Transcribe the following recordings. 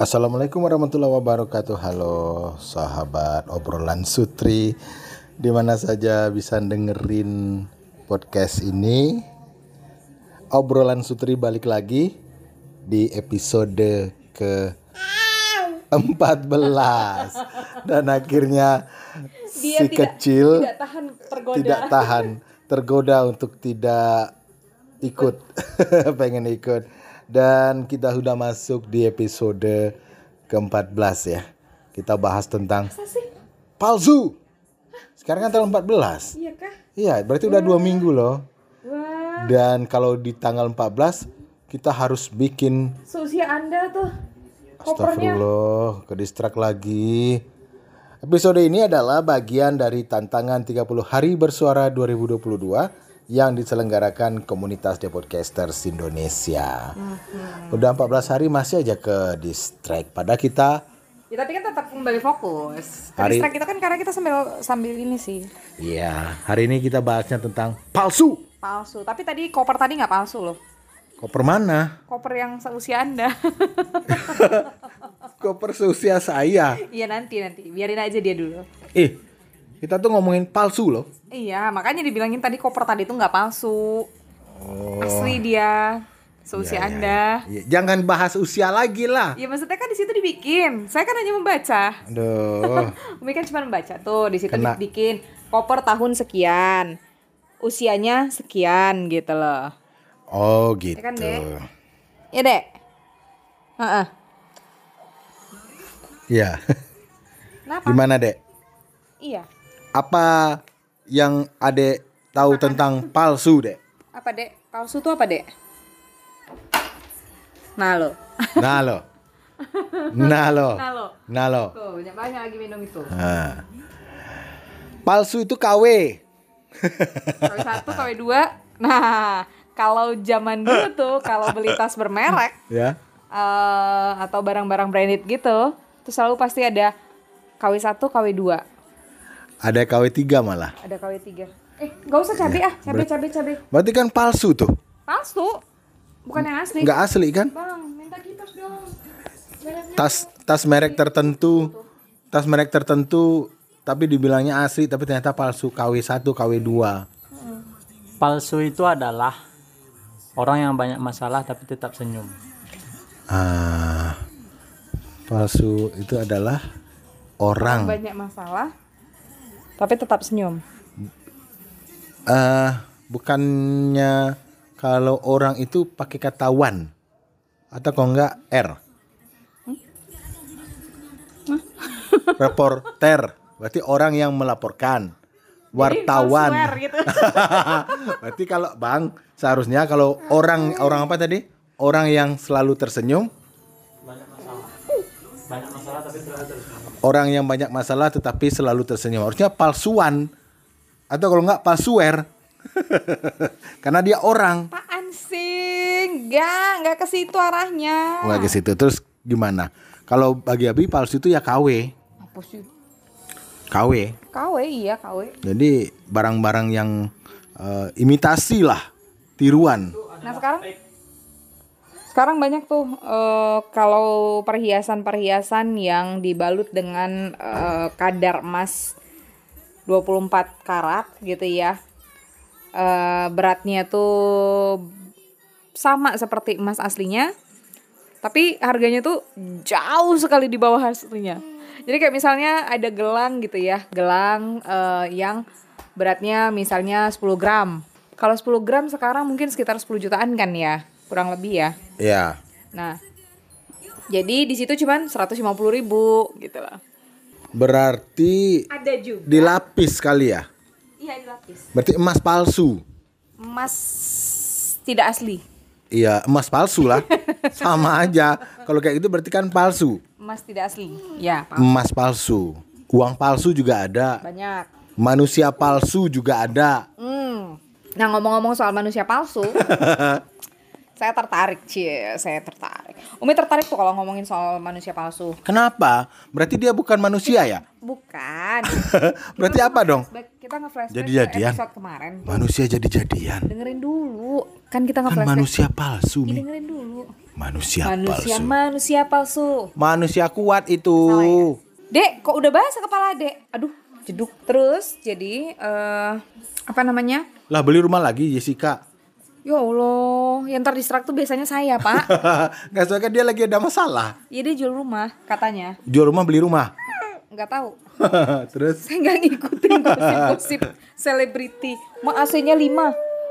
Assalamualaikum warahmatullahi wabarakatuh. Halo sahabat obrolan sutri di mana saja bisa dengerin podcast ini. Obrolan sutri balik lagi di episode ke 14 dan akhirnya Dia si tidak- kecil tidak tahan tergoda. tidak tahan tergoda untuk tidak ikut pengen ikut dan kita sudah masuk di episode ke-14 ya kita bahas tentang palsu sekarang kan tanggal 14 Iya kah? iya berarti udah dua minggu loh Wah, dan kalau di tanggal 14 kita harus bikin seusia Anda tuh. Kopernya. Astagfirullah, ke distrak lagi. Episode ini adalah bagian dari tantangan 30 hari bersuara 2022 yang diselenggarakan komunitas The Podcasters Indonesia. Udah 14 hari masih aja ke distrak. Padahal kita Ya tapi kan tetap kembali fokus. Hari- Hari... kita kan karena kita sambil sambil ini sih Iya, hari ini kita bahasnya tentang palsu. palsu. Tapi tadi koper tadi nggak palsu loh. Koper mana? Koper yang seusia Anda. Koper seusia saya. Iya nanti nanti. Biarin aja dia dulu. Eh, kita tuh ngomongin palsu loh. Iya, makanya dibilangin tadi koper tadi tuh nggak palsu. Asli dia. Seusia Iya, iya, Anda. iya. Jangan bahas usia lagi lah. Ya maksudnya kan di situ dibikin. Saya kan hanya membaca. Aduh. Umi kan cuma membaca tuh di situ Kena. dibikin koper tahun sekian, usianya sekian gitu loh. Oh gitu. kan, Dek? Ya dek. Heeh. Iya. Kenapa? Gimana dek? Iya. Apa yang adek tahu tentang palsu dek? Apa dek? Palsu tuh apa dek? Nah lo. Nah lo. Nah lo. Nah lo. Nah lo. Tuh banyak banyak lagi minum itu. Nah. Palsu itu KW. KW satu, KW dua. Nah kalau zaman dulu tuh kalau beli tas bermerek Ya. eh, atau barang-barang branded gitu, tuh selalu pasti ada KW 1, KW 2. Ada KW 3 malah. Ada KW 3. Eh, nggak usah cabe ah, cabe cabe cabe. Berarti kan palsu tuh. Palsu. Bukan yang asli. Nggak asli kan? Bang, minta kipas dong. Banyaknya. Tas tas merek tertentu. Tas merek tertentu tapi dibilangnya asli tapi ternyata palsu KW 1, KW 2. Palsu itu adalah orang yang banyak masalah tapi tetap senyum. Ah. Palsu itu adalah orang Banyak masalah. Tapi tetap senyum. eh bukannya kalau orang itu pakai kata wan atau kalau enggak R. Reporter berarti orang yang melaporkan. Wartawan. Swear gitu. berarti kalau Bang seharusnya kalau orang orang apa tadi? Orang yang selalu tersenyum, Banyak masalah. Banyak masalah tapi tetap tersenyum. Orang yang banyak masalah tetapi selalu tersenyum. Harusnya palsuan atau kalau enggak palsuer. Karena dia orang. Apaan sih? Enggak, enggak ke situ arahnya. Nggak ke situ. Terus gimana? Kalau bagi Abi palsu itu ya KW. Apa sih? KW. KW iya, KW. Jadi barang-barang yang eh, imitasi lah, tiruan. Nah, sekarang sekarang banyak tuh eh, kalau perhiasan-perhiasan yang dibalut dengan eh, kadar emas 24 karat gitu ya. Eh, beratnya tuh sama seperti emas aslinya. Tapi harganya tuh jauh sekali di bawah aslinya. Jadi kayak misalnya ada gelang gitu ya, gelang eh, yang beratnya misalnya 10 gram. Kalau 10 gram sekarang mungkin sekitar 10 jutaan kan ya, kurang lebih ya. Ya. Nah, jadi di situ cuman 150 ribu gitu loh. Berarti Ada juga. dilapis kali ya. Iya dilapis. Berarti emas palsu. Emas tidak asli. Iya, emas palsu lah. Sama aja. Kalau kayak gitu berarti kan palsu. Emas tidak asli. Ya, Pak. Emas palsu. Uang palsu juga ada. banyak. Manusia palsu juga ada. Hmm. Nah ngomong-ngomong soal manusia palsu, saya tertarik cie, saya tertarik. Umi tertarik tuh kalau ngomongin soal manusia palsu. Kenapa? Berarti dia bukan manusia ya? Bukan. Berarti apa dong? Kita kita nge-flashback Jadi jadian. kemarin. Manusia jadi jadian. Dengerin dulu. Kan kita Kan nge-flashback. manusia palsu, Mi. dengerin dulu. Manusia, Manusia palsu. manusia palsu. Manusia kuat itu. Salah ya? Dek, kok udah bahasa kepala Dek? Aduh, jeduk. Terus jadi eh apa namanya? Lah beli rumah lagi Jessica. Ya Allah, yang terdistract tuh biasanya saya, Pak. Gak suka dia lagi ada masalah. Iya dia jual rumah, katanya. Jual rumah beli rumah. Nggak tahu. Terus Saya nggak ngikutin gosip-gosip selebriti. Ma AC-nya 5.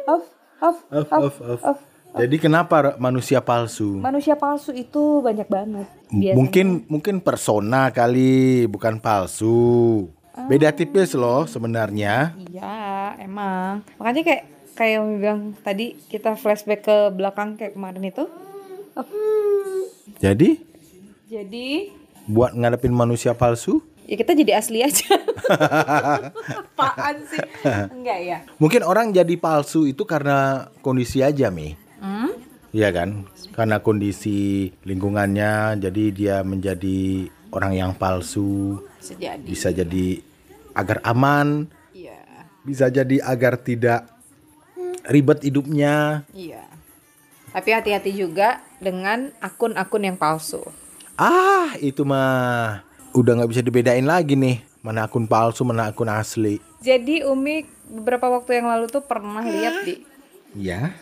Of, of, Of, of, of, of. Jadi kenapa manusia palsu? Manusia palsu itu banyak banget. Biasanya. Mungkin mungkin persona kali, bukan palsu. Beda tipis loh sebenarnya. Iya, emang. Makanya kayak kayak yang bilang tadi kita flashback ke belakang kayak kemarin itu. Oh, Jadi jadi buat ngadepin manusia palsu, ya kita jadi asli aja. Apaan sih? Enggak ya. mungkin orang jadi palsu itu karena kondisi aja, Mi. Hmm? Iya kan? Karena kondisi lingkungannya jadi dia menjadi orang yang palsu, Bisa jadi. bisa jadi agar aman, Iya. bisa jadi agar tidak ribet hidupnya. Iya. Tapi hati-hati juga dengan akun-akun yang palsu. Ah, itu mah udah nggak bisa dibedain lagi nih. Mana akun palsu, mana akun asli. Jadi Umi beberapa waktu yang lalu tuh pernah lihat di Ya.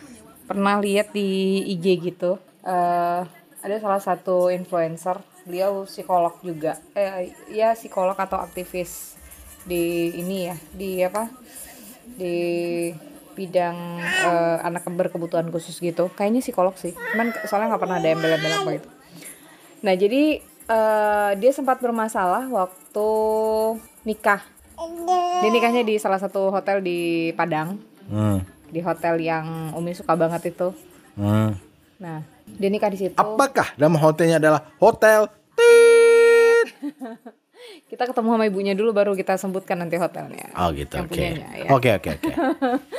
pernah lihat di IG gitu. eh ada salah satu influencer, beliau psikolog juga. Eh ya psikolog atau aktivis di ini ya, di apa? Di bidang eh, anak berkebutuhan khusus gitu. Kayaknya psikolog sih. Cuman soalnya nggak pernah ada embel-embel apa gitu. Nah, jadi eh, dia sempat bermasalah waktu nikah. Dia nikahnya di salah satu hotel di Padang Hmm. di hotel yang Umi suka banget itu. Hmm. Nah, dia nikah di situ. Apakah nama hotelnya adalah Hotel Tit? Kita ketemu sama ibunya dulu baru kita sebutkan nanti hotelnya. Oh gitu, Yang oke. ya. Oke, oke, oke.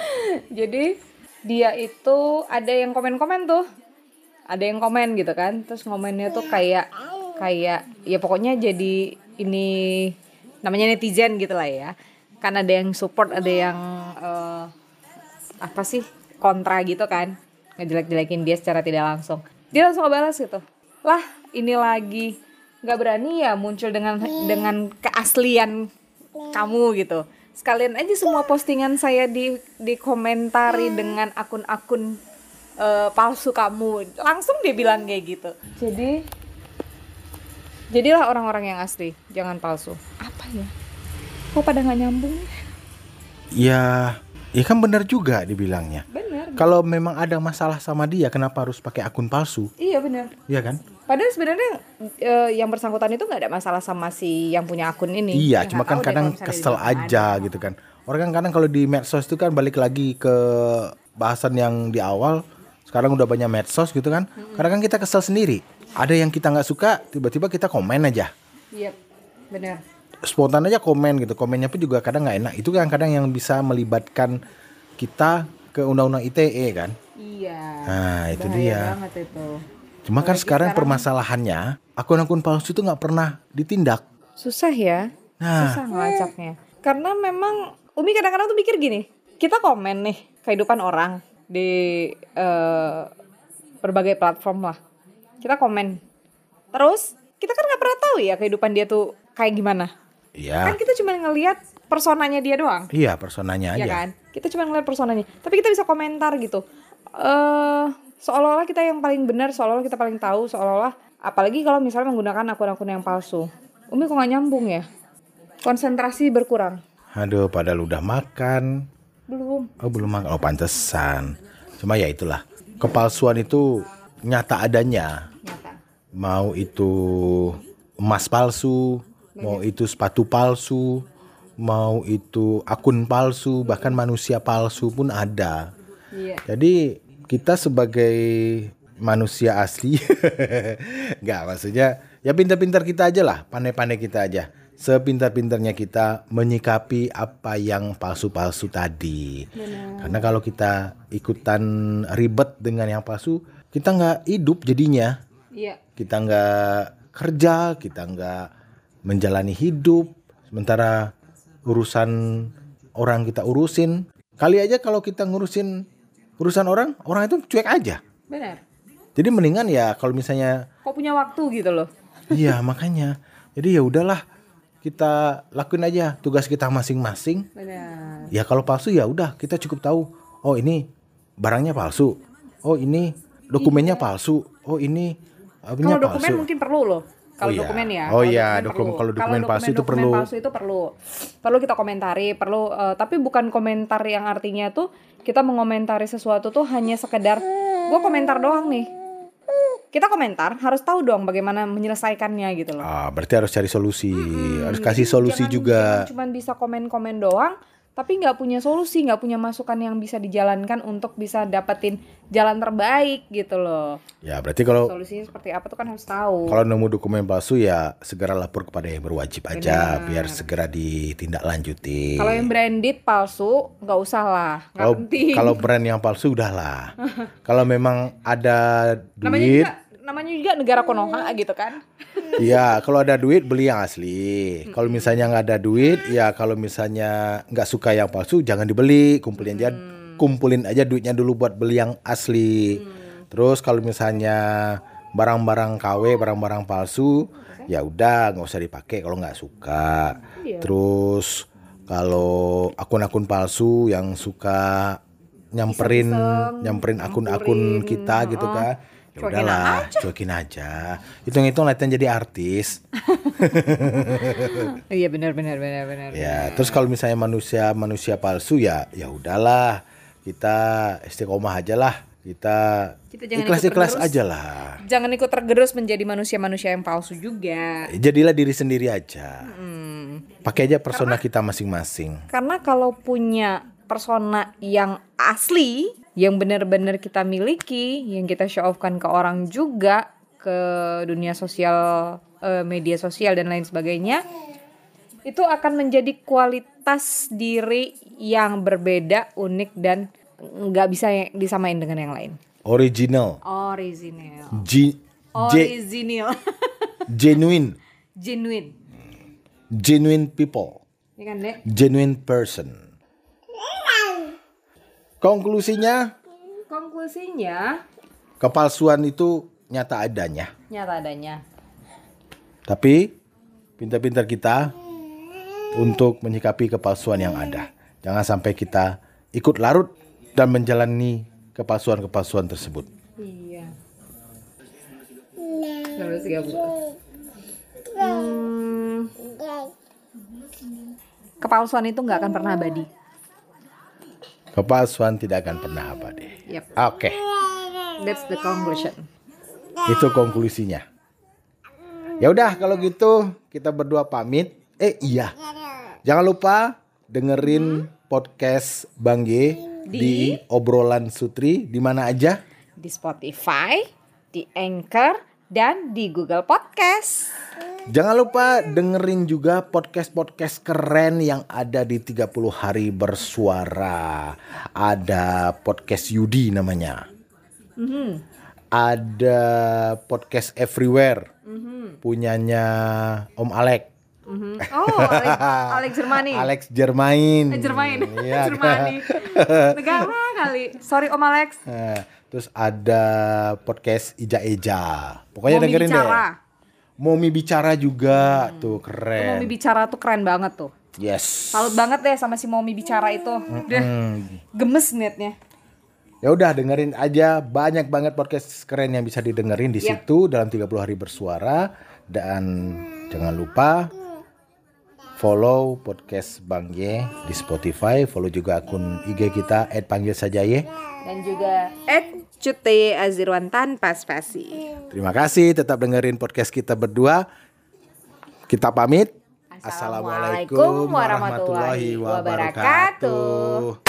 Jadi dia itu ada yang komen-komen tuh. Ada yang komen gitu kan. Terus komennya tuh kayak kayak ya pokoknya jadi ini namanya netizen gitu lah ya. Kan ada yang support, ada yang eh, apa sih kontra gitu kan. Ngejelek-jelekin dia secara tidak langsung. Dia langsung ngebalas gitu. Lah, ini lagi nggak berani ya muncul dengan dengan keaslian kamu gitu. Sekalian aja semua postingan saya di dikomentari dengan akun-akun eh, palsu kamu. Langsung dia bilang kayak gitu. Jadi? Jadilah orang-orang yang asli jangan palsu. Apa ya? Kok pada nggak nyambung? Ya, ya kan benar juga dibilangnya. bener Kalau memang ada masalah sama dia, kenapa harus pakai akun palsu? iya bener Iya kan? Padahal sebenarnya eh, yang bersangkutan itu nggak ada masalah sama si yang punya akun ini Iya, Ya, cuma kan kadang kesel aja ada. gitu kan. Orang kan kadang kalau di medsos itu kan balik lagi ke bahasan yang di awal. Sekarang udah banyak medsos gitu kan. Kadang kan kita kesel sendiri. Ada yang kita nggak suka, tiba-tiba kita komen aja. iya bener Spontan aja komen gitu. Komennya pun juga kadang nggak enak. Itu kan kadang yang bisa melibatkan kita ke undang-undang ITE kan. iya Nah, itu dia. banget itu Cuma kan sekarang sekarang- permasalahannya akun-akun palsu itu nggak pernah ditindak. susah ya Nah, susah ngelacaknya. Karena memang Umi kadang-kadang tuh mikir gini kita komen nih kehidupan orang di eh, berbagai platform lah. Kita komen. Terus kita kan nggak pernah tahu ya kehidupan dia tuh kayak gimana. Iya. kan kita cuma ngelihat personanya dia doang. Iya, personanya ya aja. kan? Kita cuma ngeliat personanya. Tapi kita bisa komentar gitu. Eh seolah-olah kita yang paling benar seolah-olah kita paling tahu seolah-olah apalagi kalau misalnya menggunakan akun-akun yang palsu Umi kok nggak nyambung ya konsentrasi berkurang Aduh, padahal udah makan. belum Oh, belum makan. Oh, pantesan. Cuma ya itulah. Kepalsuan itu nyata adanya. nyata Mau itu emas palsu, mau itu sepatu palsu, mau itu akun palsu, bahkan manusia palsu pun ada. iya Jadi kita sebagai manusia asli, nggak maksudnya ya pintar-pintar kita aja lah, pandai-pandai kita aja. Sepintar-pintarnya kita menyikapi apa yang palsu-palsu tadi. Karena kalau kita ikutan ribet dengan yang palsu, kita nggak hidup jadinya. iya Kita nggak kerja, kita nggak menjalani hidup. Sementara urusan orang kita urusin. Kali aja kalau kita ngurusin urusan orang, orang itu cuek aja. Benar. Jadi mendingan ya kalau misalnya Kok punya waktu gitu loh. iya makanya. Jadi ya udahlah kita lakuin aja tugas kita masing-masing. Benar. Ya kalau palsu ya udah kita cukup tahu. Oh ini barangnya palsu. Oh ini dokumennya palsu. Oh ini apanya Kalau dokumen palsu. mungkin perlu loh. Kalau Oh iya. dokumen ya. Oh kalau iya, dokumen dokum- perlu. kalau dokumen palsu itu dokumen perlu. palsu itu perlu. Perlu kita komentari, perlu eh, tapi bukan komentar yang artinya tuh kita mengomentari sesuatu tuh hanya sekedar gue komentar doang nih. Kita komentar harus tahu dong bagaimana menyelesaikannya gitu loh. Ah, berarti harus cari solusi, harus kasih solusi jangan- juga. Jangan cuma bisa komen-komen doang, tapi nggak punya solusi, nggak punya masukan yang bisa dijalankan untuk bisa dapetin jalan terbaik gitu loh. Ya berarti kalau Solusinya seperti apa tuh kan harus tahu. kalau nemu dokumen palsu ya segera lapor kepada yang berwajib aja biar segera ditindaklanjuti. Kalau yang branded palsu nggak usah lah, Kalau kalau brand yang palsu udahlah. kalau memang ada namanya duit, juga namanya juga negara Konoha gitu kan. Ya kalau ada duit beli yang asli. Kalau misalnya nggak ada duit, ya kalau misalnya nggak suka yang palsu jangan dibeli, kumpulin aja, kumpulin aja duitnya dulu buat beli yang asli. Terus kalau misalnya barang-barang KW, barang-barang palsu, ya udah nggak usah dipakai kalau nggak suka. Iya. Terus kalau akun-akun palsu yang suka nyamperin nyamperin akun-akun kita gitu oh, kan. Ya cuekin udahlah, cuekin aja. Hitung-hitung latihan jadi artis. Iya benar benar benar benar. ya, terus kalau misalnya manusia manusia palsu ya ya udahlah. Kita istiqomah aja lah. Kita Kita ikut tergerus. aja lah. Jangan ikut tergerus menjadi manusia-manusia yang palsu juga. Jadilah diri sendiri aja. Hmm. Pakai aja persona kita masing-masing. Karena kalau punya persona yang asli, yang benar-benar kita miliki, yang kita show off-kan ke orang juga, ke dunia sosial, eh, media sosial dan lain sebagainya, itu akan menjadi kualitas diri yang berbeda, unik dan nggak bisa disamain dengan yang lain. Original. Original. G- Original. genuine. Genuine. Genuine people. Ya kan, Dek? Genuine person. Konklusinya, Konklusinya kepalsuan itu nyata adanya. nyata adanya. Tapi pintar-pintar kita untuk menyikapi kepalsuan yang ada. Jangan sampai kita ikut larut dan menjalani kepalsuan-kepalsuan tersebut. Iya. Terus. Hmm, kepalsuan itu nggak akan pernah abadi. Kepalsuan tidak akan pernah abadi. Yep, Oke, that's the conclusion. itu konklusinya. Ya udah kalau gitu kita berdua pamit. Eh iya. Jangan lupa dengerin podcast Bang G di, obrolan Sutri di mana aja. Di Spotify, di Anchor, dan di Google Podcast. Jangan lupa dengerin juga podcast-podcast keren yang ada di 30 hari bersuara. Ada podcast Yudi namanya. Ada podcast Everywhere. Punyanya Om Alek. Mhm. Oh, Alex, Alex Germani. Alex Jermain. Eh, Jermain. Iya. Germani. Negara kali. Sorry Om Alex. Nah, terus ada podcast Ija Eja. Pokoknya Momi dengerin Bicara. deh. Momi bicara juga tuh keren. Momi bicara tuh keren banget tuh. Yes. Salut banget deh sama si Momi bicara itu. Udah gemes netnya. Ya udah dengerin aja banyak banget podcast keren yang bisa didengerin di Yap. situ dalam 30 hari bersuara dan jangan lupa follow podcast Bang Ye di Spotify, follow juga akun IG kita @panggil saja ye. Dan juga Cute Azirwan tanpa spasi. Terima kasih tetap dengerin podcast kita berdua. Kita pamit. Assalamualaikum warahmatullahi wabarakatuh.